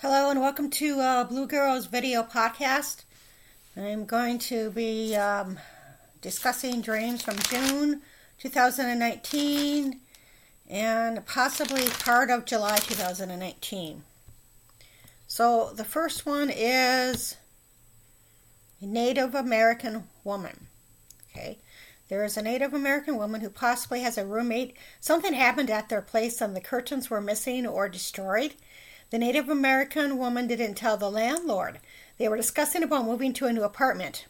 Hello and welcome to uh, Blue Girls Video Podcast. I'm going to be um, discussing dreams from June 2019 and possibly part of July 2019. So the first one is a Native American woman. Okay. There is a Native American woman who possibly has a roommate. Something happened at their place and the curtains were missing or destroyed. The Native American woman didn't tell the landlord. They were discussing about moving to a new apartment.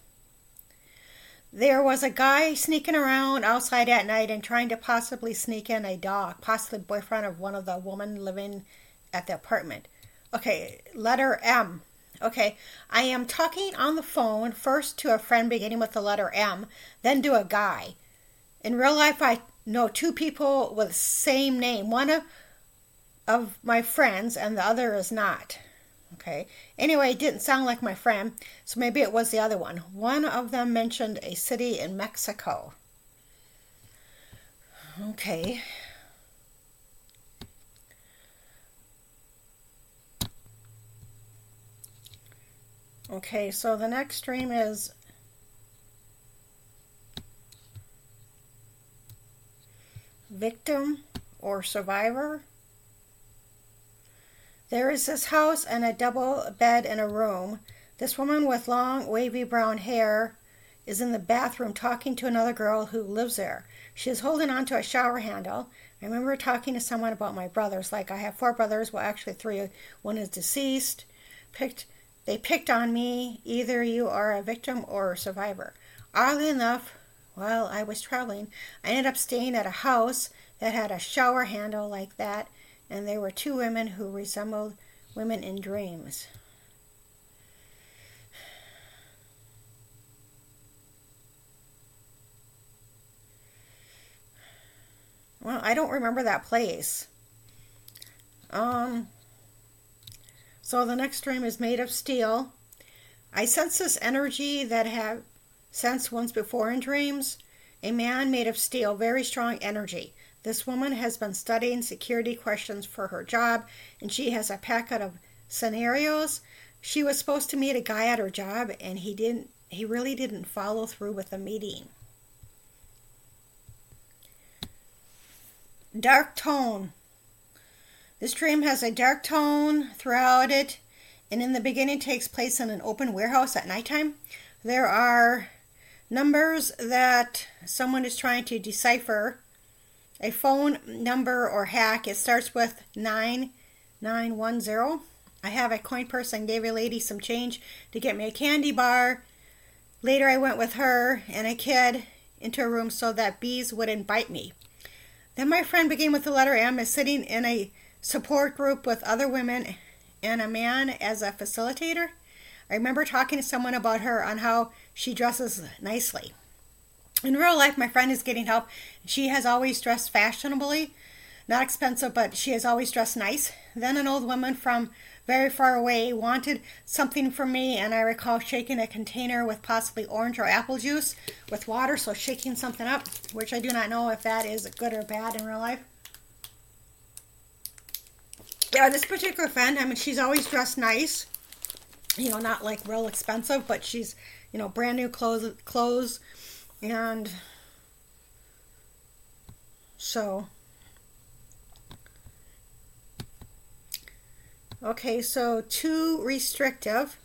There was a guy sneaking around outside at night and trying to possibly sneak in a dog, possibly boyfriend of one of the women living at the apartment. Okay, letter M. Okay, I am talking on the phone first to a friend beginning with the letter M, then to a guy. In real life, I know two people with the same name. One of, of my friends, and the other is not. Okay. Anyway, it didn't sound like my friend, so maybe it was the other one. One of them mentioned a city in Mexico. Okay. Okay, so the next dream is victim or survivor. There is this house and a double bed in a room. This woman with long, wavy brown hair is in the bathroom talking to another girl who lives there. She is holding on to a shower handle. I remember talking to someone about my brothers. Like, I have four brothers. Well, actually, three. One is deceased. Picked. They picked on me. Either you are a victim or a survivor. Oddly enough, while I was traveling, I ended up staying at a house that had a shower handle like that and there were two women who resembled women in dreams. Well, I don't remember that place. Um, so the next dream is made of steel. I sense this energy that I have sensed once before in dreams. A man made of steel, very strong energy. This woman has been studying security questions for her job, and she has a packet of scenarios. She was supposed to meet a guy at her job, and he didn't. He really didn't follow through with the meeting. Dark tone. This dream has a dark tone throughout it, and in the beginning takes place in an open warehouse at nighttime. There are numbers that someone is trying to decipher a phone number or hack. It starts with 9910. I have a coin purse and gave a lady some change to get me a candy bar. Later, I went with her and a kid into a room so that bees wouldn't bite me. Then my friend began with the letter M is sitting in a support group with other women and a man as a facilitator. I remember talking to someone about her on how she dresses nicely. In real life, my friend is getting help. She has always dressed fashionably, not expensive, but she has always dressed nice. Then an old woman from very far away wanted something from me, and I recall shaking a container with possibly orange or apple juice with water, so shaking something up, which I do not know if that is good or bad in real life. Yeah, this particular friend, I mean, she's always dressed nice, you know, not like real expensive, but she's, you know, brand new clothes, clothes and so, okay, so too restrictive.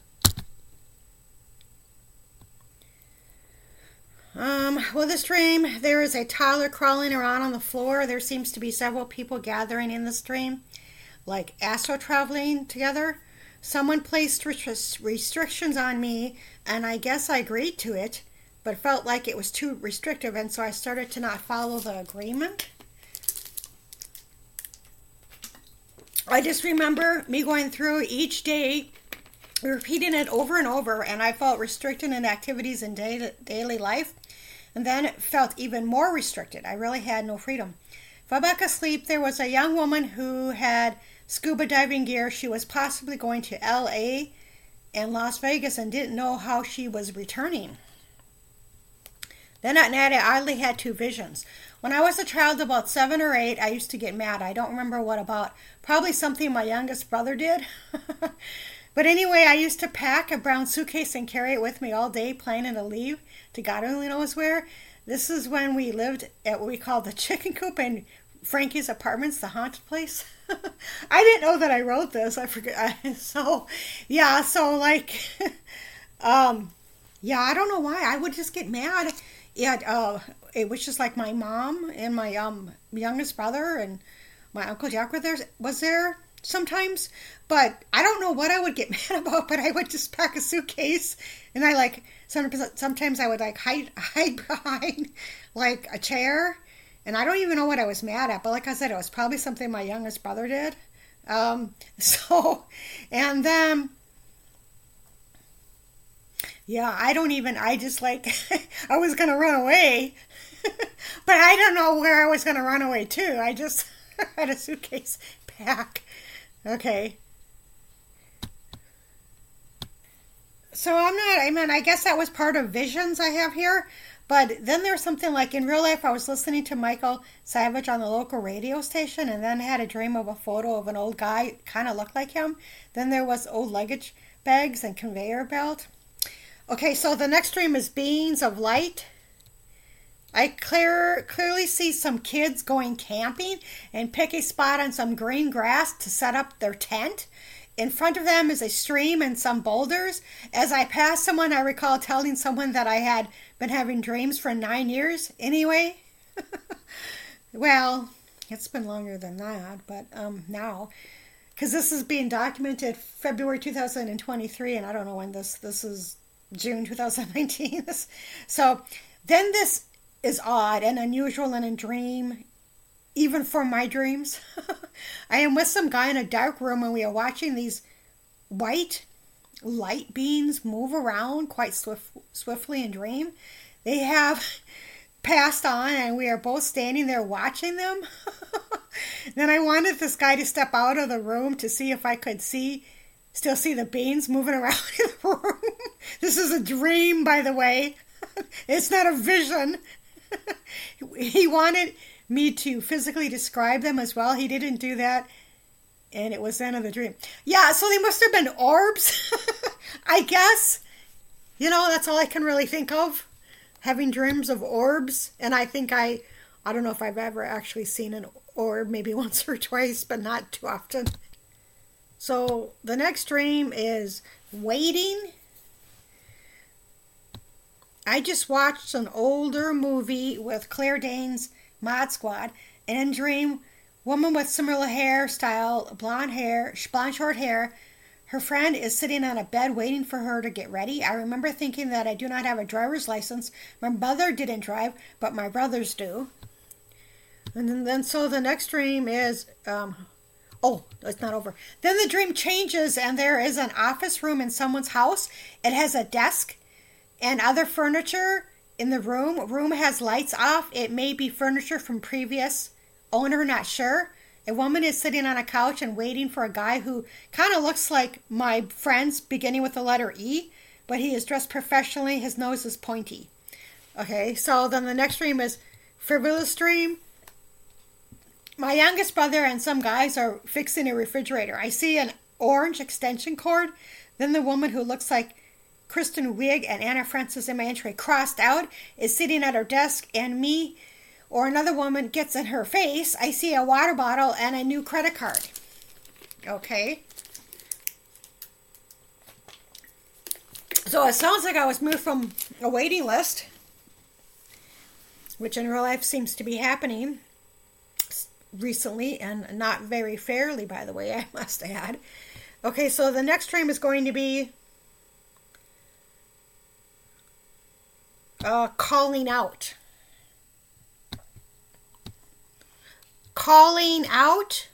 Um, well, this dream, there is a toddler crawling around on the floor. There seems to be several people gathering in the stream, like astro traveling together. Someone placed restrictions on me, and I guess I agreed to it but felt like it was too restrictive, and so I started to not follow the agreement. I just remember me going through each day, repeating it over and over, and I felt restricted in activities in daily, daily life, and then it felt even more restricted. I really had no freedom. Fell back asleep. There was a young woman who had scuba diving gear. She was possibly going to LA and Las Vegas and didn't know how she was returning. Then at night, I oddly had two visions. When I was a child, about seven or eight, I used to get mad. I don't remember what about. Probably something my youngest brother did. but anyway, I used to pack a brown suitcase and carry it with me all day, planning to leave to God only knows where. This is when we lived at what we called the chicken coop in Frankie's apartments, the haunted place. I didn't know that I wrote this. I forget. So, yeah. So like, um, yeah. I don't know why. I would just get mad. Yeah. Uh, it was just like my mom and my um youngest brother and my uncle Jack were there. Was there sometimes, but I don't know what I would get mad about. But I would just pack a suitcase and I like sometimes I would like hide hide behind like a chair and I don't even know what I was mad at, but like I said, it was probably something my youngest brother did. Um, so, and then, yeah, I don't even, I just like, I was going to run away, but I don't know where I was going to run away to. I just had a suitcase pack. Okay. So I'm not, I mean, I guess that was part of visions I have here. But then there's something like in real life, I was listening to Michael Savage on the local radio station and then had a dream of a photo of an old guy, kind of looked like him. Then there was old luggage bags and conveyor belt. Okay, so the next dream is beings of light. I clear, clearly see some kids going camping and pick a spot on some green grass to set up their tent. In front of them is a stream and some boulders. As I pass someone, I recall telling someone that I had been having dreams for nine years anyway. well, it's been longer than that, but um, now, because this is being documented February 2023, and I don't know when this this is June 2019. so then this is odd and unusual and in a dream even for my dreams. I am with some guy in a dark room and we are watching these white light beings move around quite swift, swiftly in dream. They have passed on and we are both standing there watching them. then I wanted this guy to step out of the room to see if I could see still see the beings moving around in the room. This is a dream by the way. it's not a vision. he wanted me to physically describe them as well. He didn't do that. And it was the end of the dream. Yeah, so they must have been orbs, I guess. You know, that's all I can really think of. Having dreams of orbs. And I think I, I don't know if I've ever actually seen an orb, maybe once or twice, but not too often. So the next dream is waiting. I just watched an older movie with Claire Danes Mod Squad, and Dream, woman with similar hairstyle, blonde hair, blonde short hair. Her friend is sitting on a bed waiting for her to get ready. I remember thinking that I do not have a driver's license. My mother didn't drive, but my brothers do. And then, then so the next dream is, um, oh, it's not over. Then the dream changes, and there is an office room in someone's house. It has a desk and other furniture in the room. Room has lights off. It may be furniture from previous owner, not sure. A woman is sitting on a couch and waiting for a guy who kind of looks like my friends, beginning with the letter E, but he is dressed professionally. His nose is pointy. Okay, so then the next dream is frivolous dream. My youngest brother and some guys are fixing a refrigerator. I see an orange extension cord. Then the woman who looks like Kristen Wiig and Anna Francis Imantry crossed out is sitting at her desk, and me or another woman gets in her face. I see a water bottle and a new credit card. Okay. So it sounds like I was moved from a waiting list, which in real life seems to be happening recently and not very fairly, by the way, I must add. Okay, so the next dream is going to be uh, calling out. Calling out.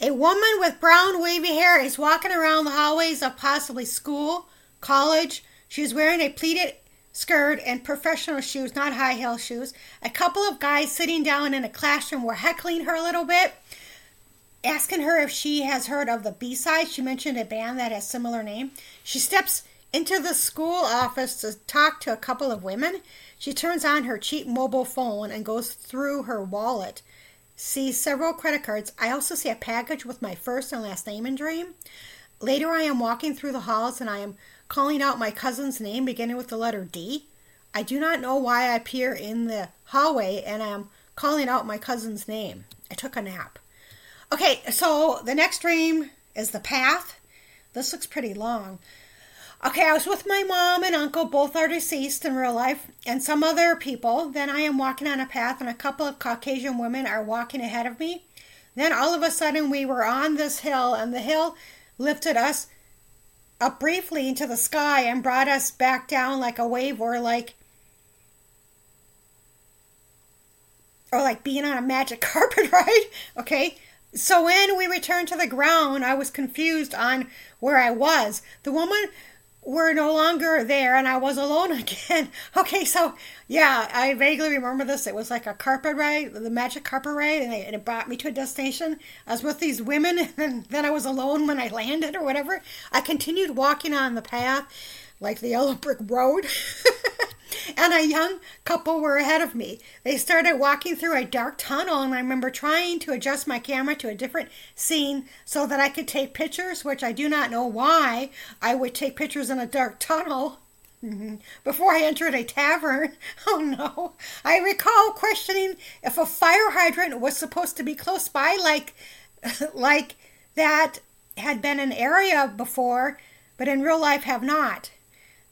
A woman with brown wavy hair is walking around the hallways of possibly school, college. She is wearing a pleated skirt and professional shoes, not high heel shoes. A couple of guys sitting down in a classroom were heckling her a little bit. Asking her if she has heard of the B side. She mentioned a band that has similar name. She steps into the school office to talk to a couple of women. She turns on her cheap mobile phone and goes through her wallet. Sees several credit cards. I also see a package with my first and last name in dream. Later, I am walking through the halls and I am calling out my cousin's name beginning with the letter D. I do not know why I appear in the hallway and I am calling out my cousin's name. I took a nap. Okay, so the next dream is the path. This looks pretty long. Okay, I was with my mom and uncle, both are deceased in real life, and some other people. Then I am walking on a path, and a couple of Caucasian women are walking ahead of me. Then all of a sudden, we were on this hill, and the hill lifted us up briefly into the sky and brought us back down like a wave or like or like being on a magic carpet ride okay so when we returned to the ground i was confused on where i was the woman were no longer there and I was alone again. Okay, so yeah, I vaguely remember this. It was like a carpet ride, the magic carpet ride, and, and it brought me to a destination. I was with these women, and then I was alone when I landed or whatever. I continued walking on the path like the yellow brick road. and a young couple were ahead of me. They started walking through a dark tunnel, and I remember trying to adjust my camera to a different scene so that I could take pictures, which I do not know why I would take pictures in a dark tunnel. Mm-hmm. Before I entered a tavern, oh no, I recall questioning if a fire hydrant was supposed to be close by, like, like that had been an area before, but in real life have not.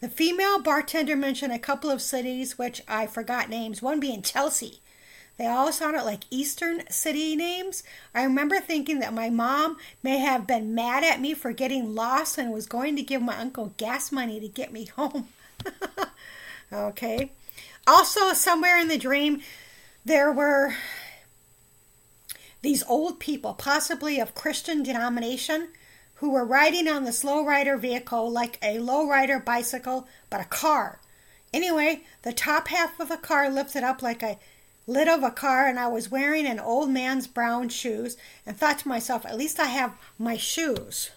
The female bartender mentioned a couple of cities which I forgot names, one being Chelsea. They all sounded like Eastern city names. I remember thinking that my mom may have been mad at me for getting lost and was going to give my uncle gas money to get me home. okay. Also, somewhere in the dream, there were these old people, possibly of Christian denomination, who were riding on the slow rider vehicle like a low rider bicycle, but a car. Anyway, the top half of the car lifted up like a lid of a car, and I was wearing an old man's brown shoes and thought to myself, at least I have my shoes.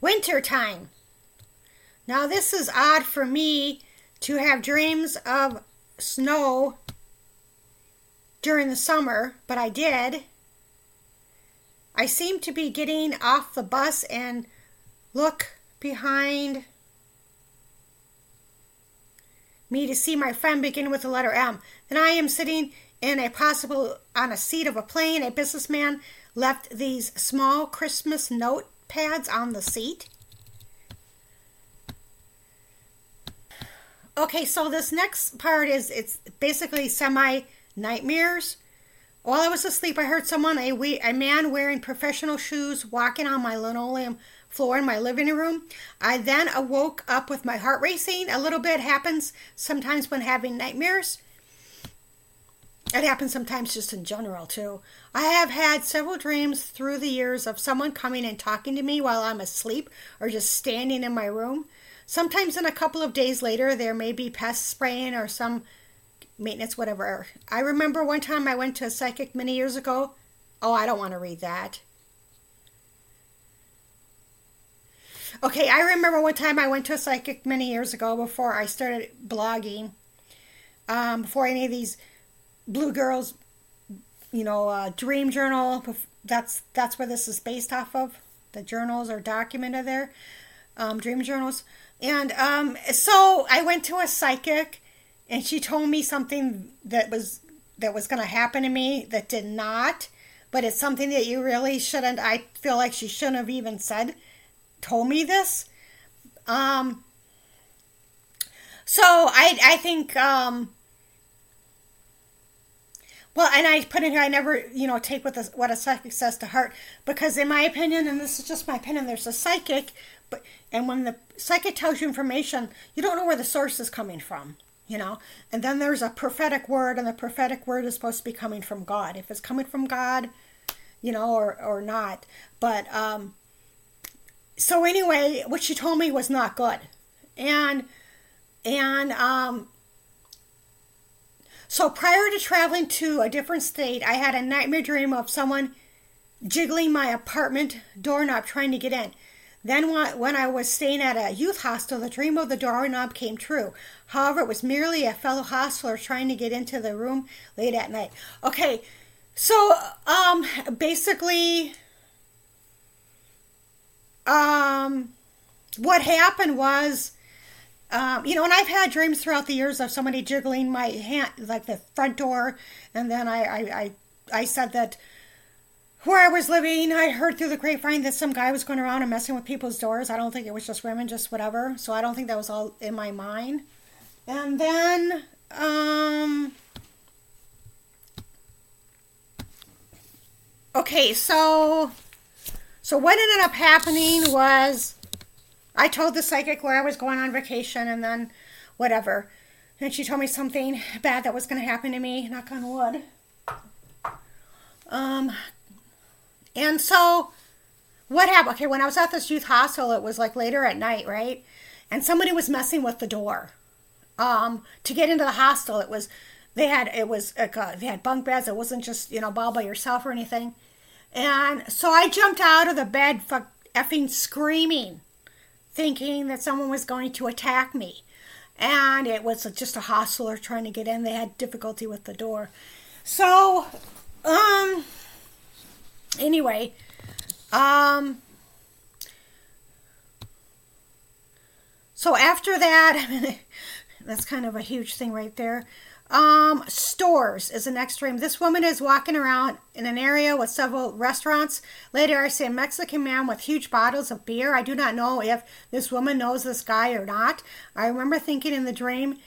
Winter time. Now, this is odd for me to have dreams of snow during the summer, but I did. I seem to be getting off the bus and look behind me to see my friend begin with the letter M. Then I am sitting in a possible on a seat of a plane. A businessman left these small Christmas notepads on the seat. Okay, so this next part is it's basically semi nightmares. While I was asleep, I heard someone, a, we, a man wearing professional shoes, walking on my linoleum floor in my living room. I then awoke up with my heart racing. A little bit happens sometimes when having nightmares. It happens sometimes just in general, too. I have had several dreams through the years of someone coming and talking to me while I'm asleep or just standing in my room. Sometimes, in a couple of days later, there may be pest spraying or some maintenance, whatever. I remember one time I went to a psychic many years ago. Oh, I don't want to read that. Okay, I remember one time I went to a psychic many years ago before I started blogging. Um, before any of these Blue Girls, you know, uh, Dream Journal. That's that's where this is based off of. The journals are documented there, um, Dream journals. And um, so I went to a psychic and she told me something that was that was going to happen to me that did not but it's something that you really shouldn't i feel like she shouldn't have even said told me this. Um so i i think um well, and I put in here, I never, you know, take what, the, what a psychic says to heart because, in my opinion, and this is just my opinion, there's a psychic, but and when the psychic tells you information, you don't know where the source is coming from you know? And then there's a prophetic word and the prophetic word is supposed to be coming from god. If it's coming from god you know or or not. But um so anyway what she told me was not good. And and um So prior to traveling to a different state, I had a nightmare dream of someone jiggling my apartment doorknob trying to get in. Then, when I was staying at a youth hostel, the dream of the doorknob came true. However, it was merely a fellow hostler trying to get into the room late at night. Okay, so um, basically, um, what happened was, um, you know, and I've had dreams throughout the years of somebody jiggling my hand, like the front door, and then I, I, I, I said that where I was living, I heard through the grapevine that some guy was going around and messing with people's doors. I don't think it was just women, just whatever. So I don't think that was all in my mind. And then, um, okay, so, so what ended up happening was I told the psychic where I was going on vacation and then whatever. And she told me something bad that was going to happen to me, knock on wood. Um, and so, what happened? Okay, when I was at this youth hostel, it was like later at night, right? And somebody was messing with the door. Um, to get into the hostel, it was they had it was like uh, they had bunk beds. It wasn't just you know by yourself or anything. And so I jumped out of the bed, fuck, effing screaming, thinking that someone was going to attack me. And it was just a hostler trying to get in. They had difficulty with the door. So, um, Anyway, um, so after that, that's kind of a huge thing right there. Um, stores is the next dream. This woman is walking around in an area with several restaurants. Later, I see a Mexican man with huge bottles of beer. I do not know if this woman knows this guy or not. I remember thinking in the dream,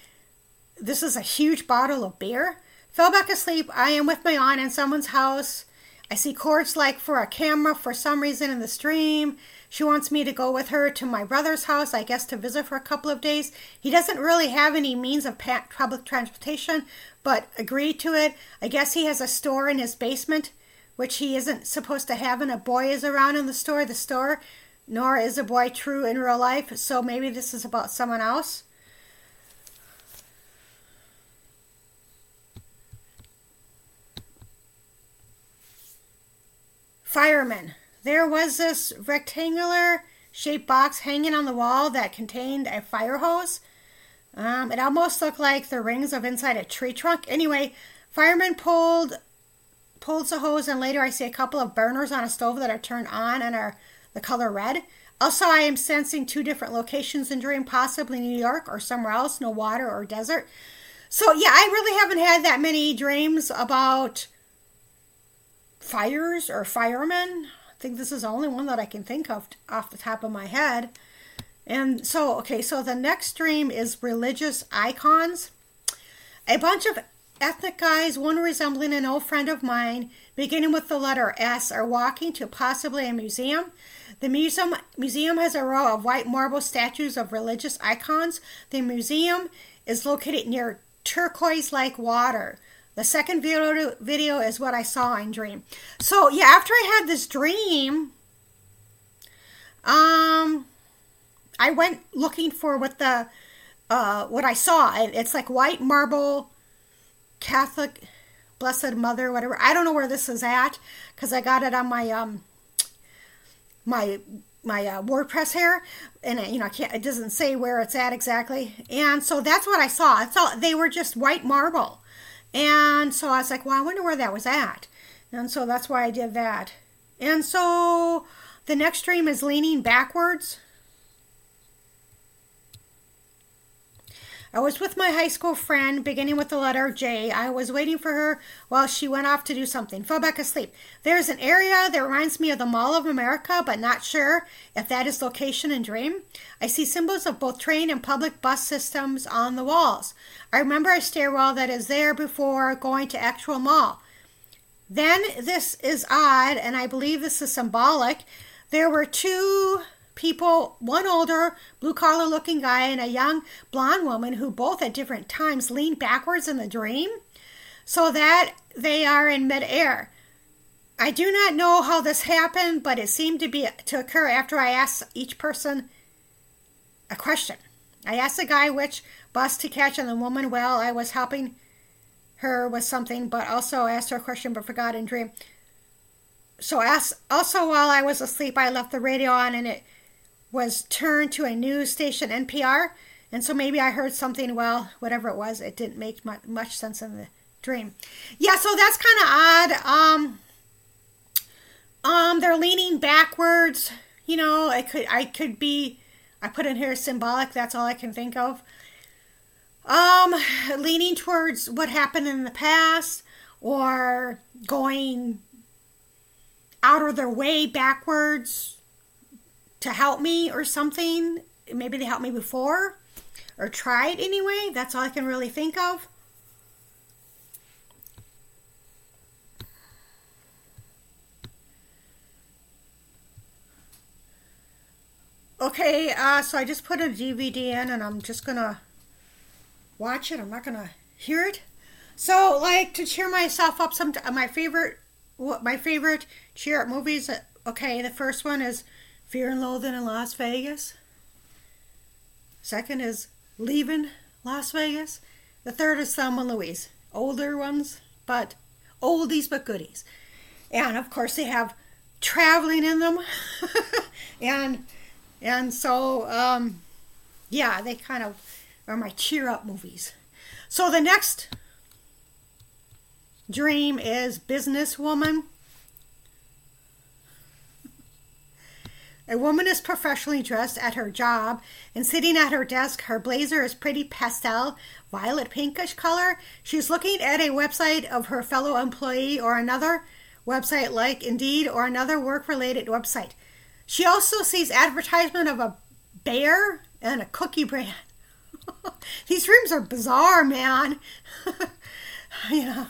this is a huge bottle of beer. Fell back asleep. I am with my aunt in someone's house. I see cords like for a camera for some reason in the stream. She wants me to go with her to my brother's house, I guess to visit for a couple of days. He doesn't really have any means of public transportation, but agreed to it. I guess he has a store in his basement, which he isn't supposed to have, and a boy is around in the store. The store, nor is a boy true in real life, so maybe this is about someone else. Fireman. There was this rectangular shaped box hanging on the wall that contained a fire hose. Um, it almost looked like the rings of inside a tree trunk. Anyway, fireman pulled pulls the hose, and later I see a couple of burners on a stove that are turned on and are the color red. Also, I am sensing two different locations in dream, possibly New York or somewhere else, no water or desert. So yeah, I really haven't had that many dreams about fires or firemen. I think this is the only one that I can think of off the top of my head. And so, okay, so the next dream is religious icons. A bunch of ethnic guys, one resembling an old friend of mine, beginning with the letter S, are walking to possibly a museum. The museum, museum has a row of white marble statues of religious icons. The museum is located near turquoise like water. The second video, video is what I saw in dream. So yeah, after I had this dream, um, I went looking for what the uh, what I saw. It's like white marble, Catholic, Blessed Mother, whatever. I don't know where this is at because I got it on my um my my uh, WordPress here, and it, you know I can't. It doesn't say where it's at exactly, and so that's what I saw. I thought they were just white marble. And so I was like, well, I wonder where that was at. And so that's why I did that. And so the next stream is leaning backwards. I was with my high school friend, beginning with the letter J. I was waiting for her while she went off to do something. Fell back asleep. There's an area that reminds me of the Mall of America, but not sure if that is location and dream. I see symbols of both train and public bus systems on the walls. I remember a stairwell that is there before going to actual mall. Then this is odd, and I believe this is symbolic. There were two people, one older, blue collar looking guy, and a young blonde woman who both at different times leaned backwards in the dream so that they are in midair. I do not know how this happened, but it seemed to be to occur after I asked each person a question. I asked the guy which bus to catch and the woman, well, I was helping her with something, but also asked her a question but forgot in dream. So ask, also while I was asleep, I left the radio on and it was turned to a news station, NPR. And so maybe I heard something, well, whatever it was, it didn't make much, sense in the dream. Yeah, so that's kind of odd. Um, um, they're leaning backwards. You know, I could, I could be, I put in here symbolic. That's all I can think of. Um, leaning towards what happened in the past or going out of their way backwards to help me or something. Maybe they helped me before or tried anyway. That's all I can really think of. Okay, uh, so I just put a DVD in and I'm just gonna watch it. I'm not gonna hear it. So, like to cheer myself up, some my favorite, my favorite cheer up movies. Uh, okay, the first one is Fear and Loathing in Las Vegas. Second is Leaving Las Vegas. The third is Thelma and Louise. Older ones, but oldies but goodies. And of course, they have traveling in them, and and so, um, yeah, they kind of are my cheer up movies. So the next dream is Businesswoman. A woman is professionally dressed at her job and sitting at her desk. Her blazer is pretty pastel, violet pinkish color. She's looking at a website of her fellow employee or another website like Indeed or another work related website. She also sees advertisement of a bear and a cookie brand. These rooms are bizarre, man. you know,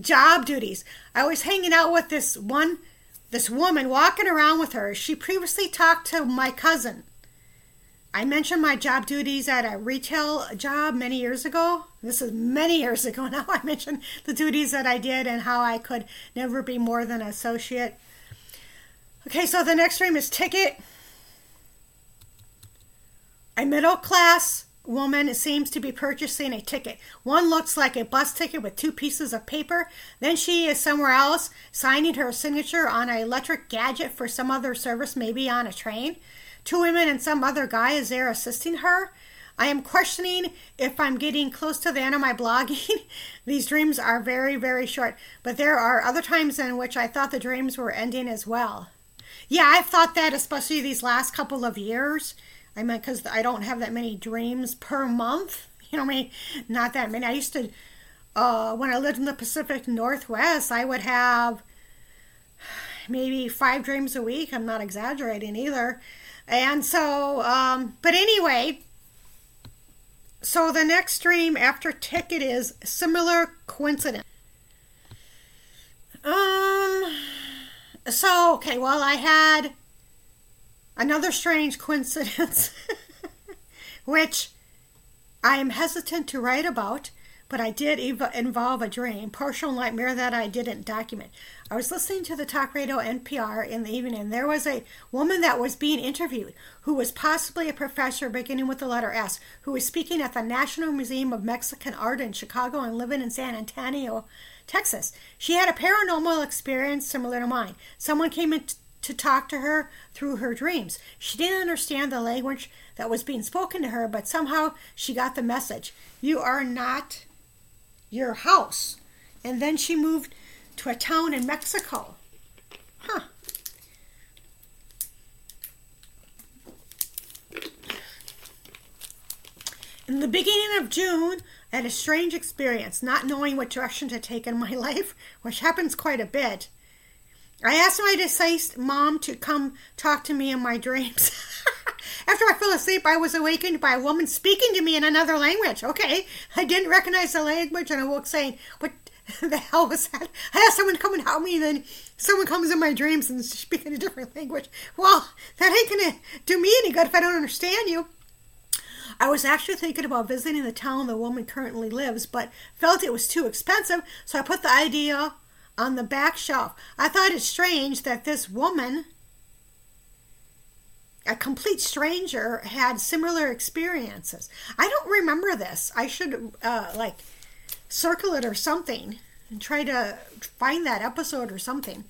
job duties. I was hanging out with this one, this woman walking around with her. She previously talked to my cousin. I mentioned my job duties at a retail job many years ago. This is many years ago now. I mentioned the duties that I did and how I could never be more than an associate Okay, so the next dream is ticket. A middle class woman seems to be purchasing a ticket. One looks like a bus ticket with two pieces of paper. Then she is somewhere else signing her signature on an electric gadget for some other service, maybe on a train. Two women and some other guy is there assisting her. I am questioning if I'm getting close to the end of my blogging. These dreams are very, very short, but there are other times in which I thought the dreams were ending as well. Yeah, I've thought that, especially these last couple of years. I mean, because I don't have that many dreams per month. You know, I mean, not that many. I used to, uh, when I lived in the Pacific Northwest, I would have maybe five dreams a week. I'm not exaggerating either. And so, um, but anyway, so the next dream after ticket is similar coincidence. Um, so, okay, well, I had another strange coincidence, which I am hesitant to write about, but I did ev- involve a dream, partial nightmare that I didn't document. I was listening to the talk radio NPR in the evening, and there was a woman that was being interviewed who was possibly a professor beginning with the letter S, who was speaking at the National Museum of Mexican Art in Chicago and living in San Antonio, Texas. She had a paranormal experience similar to mine. Someone came in to talk to her through her dreams. She didn't understand the language that was being spoken to her, but somehow she got the message. You are not your house. And then she moved to a town in Mexico. Huh. In the beginning of June, I had a strange experience, not knowing what direction to take in my life, which happens quite a bit. I asked my deceased mom to come talk to me in my dreams. After I fell asleep, I was awakened by a woman speaking to me in another language. Okay, I didn't recognize the language, and I woke saying, "What the hell was that?" I asked someone to come and help me. Then someone comes in my dreams and speaking a different language. Well, that ain't gonna do me any good if I don't understand you. I was actually thinking about visiting the town the woman currently lives, but felt it was too expensive, so I put the idea on the back shelf. I thought it strange that this woman, a complete stranger, had similar experiences. I don't remember this. I should, uh, like, circle it or something and try to find that episode or something.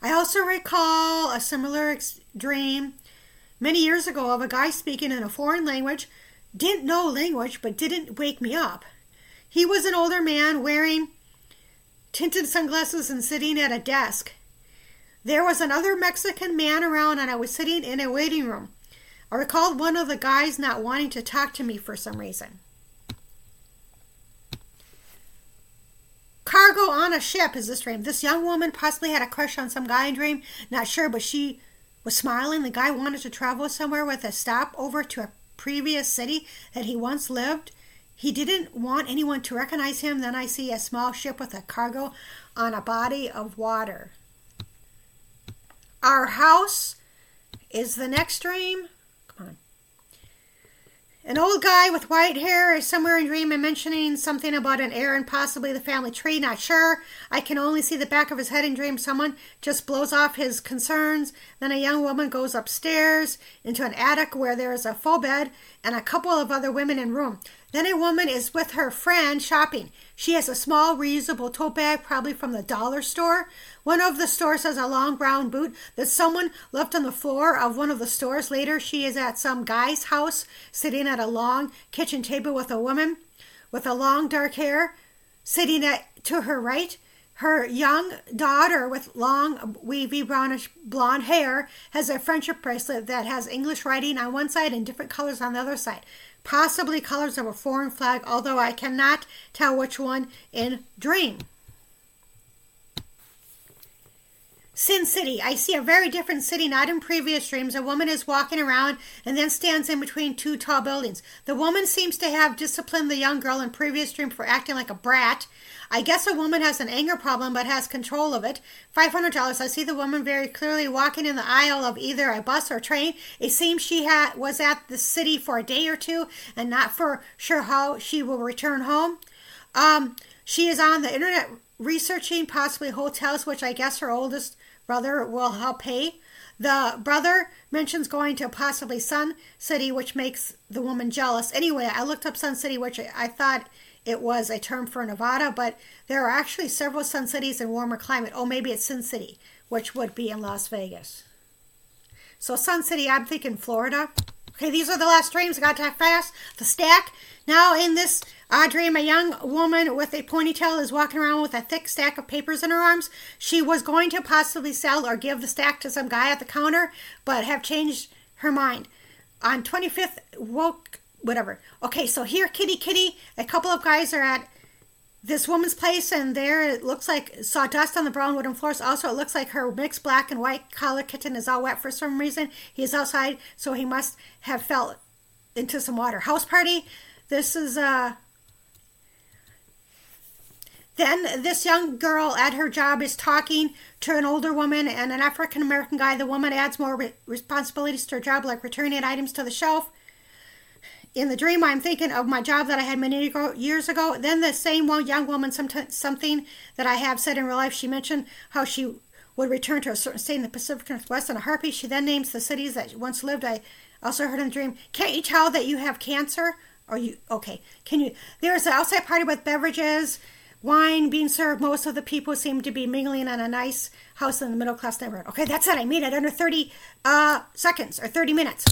I also recall a similar ex- dream many years ago of a guy speaking in a foreign language, didn't know language, but didn't wake me up. He was an older man wearing tinted sunglasses and sitting at a desk. There was another Mexican man around, and I was sitting in a waiting room. I recalled one of the guys not wanting to talk to me for some reason. Cargo on a ship is this dream. This young woman possibly had a crush on some guy in dream. Not sure, but she was smiling. The guy wanted to travel somewhere with a stop over to a previous city that he once lived. He didn't want anyone to recognize him. Then I see a small ship with a cargo on a body of water. Our house is the next dream. Come on. An old guy with white hair is somewhere in dream and mentioning something about an heir and possibly the family tree. Not sure. I can only see the back of his head in dream. Someone just blows off his concerns. Then a young woman goes upstairs into an attic where there is a full bed and a couple of other women in room. Then a woman is with her friend shopping. She has a small reusable tote bag, probably from the dollar store. One of the stores has a long brown boot that someone left on the floor of one of the stores. Later, she is at some guy's house, sitting at a long kitchen table with a woman with a long dark hair sitting at to her right. Her young daughter with long, wavy, brownish blonde hair has a friendship bracelet that has English writing on one side and different colors on the other side possibly colors of a foreign flag, although I cannot tell which one in Dream. Sin City. I see a very different city, not in previous dreams. A woman is walking around and then stands in between two tall buildings. The woman seems to have disciplined the young girl in previous dream for acting like a brat. I guess a woman has an anger problem but has control of it. $500. I see the woman very clearly walking in the aisle of either a bus or train. It seems she had, was at the city for a day or two and not for sure how she will return home. Um, she is on the internet researching possibly hotels, which I guess her oldest brother will help pay. The brother mentions going to possibly Sun City, which makes the woman jealous. Anyway, I looked up Sun City, which I thought it was a term for Nevada, but there are actually several sun cities in warmer climate. Oh, maybe it's Sin City, which would be in Las Vegas. So Sun City, I'm thinking Florida. Okay, these are the last dreams. I got to fast. The stack. Now in this dream, a young woman with a ponytail is walking around with a thick stack of papers in her arms. She was going to possibly sell or give the stack to some guy at the counter, but have changed her mind. On 25th, woke whatever. Okay, so here, kitty, kitty. A couple of guys are at this woman's place, and there it looks like saw dust on the brown wooden floors. Also, it looks like her mixed black and white collar kitten is all wet for some reason. He's outside, so he must have fell into some water. House party. This is uh. Then this young girl at her job is talking to an older woman and an African American guy. The woman adds more re- responsibilities to her job, like returning items to the shelf in the dream, I'm thinking of my job that I had many years ago. Then the same one young woman, something that I have said in real life, she mentioned how she would return to a certain state in the Pacific Northwest in a heartbeat. She then names the cities that once lived. I also heard in the dream, can't you tell that you have cancer? Or you, okay, can you, there's an outside party with beverages, wine being served. Most of the people seem to be mingling in a nice house in the middle class neighborhood. Okay, that's it. I made it under 30 uh, seconds or 30 minutes.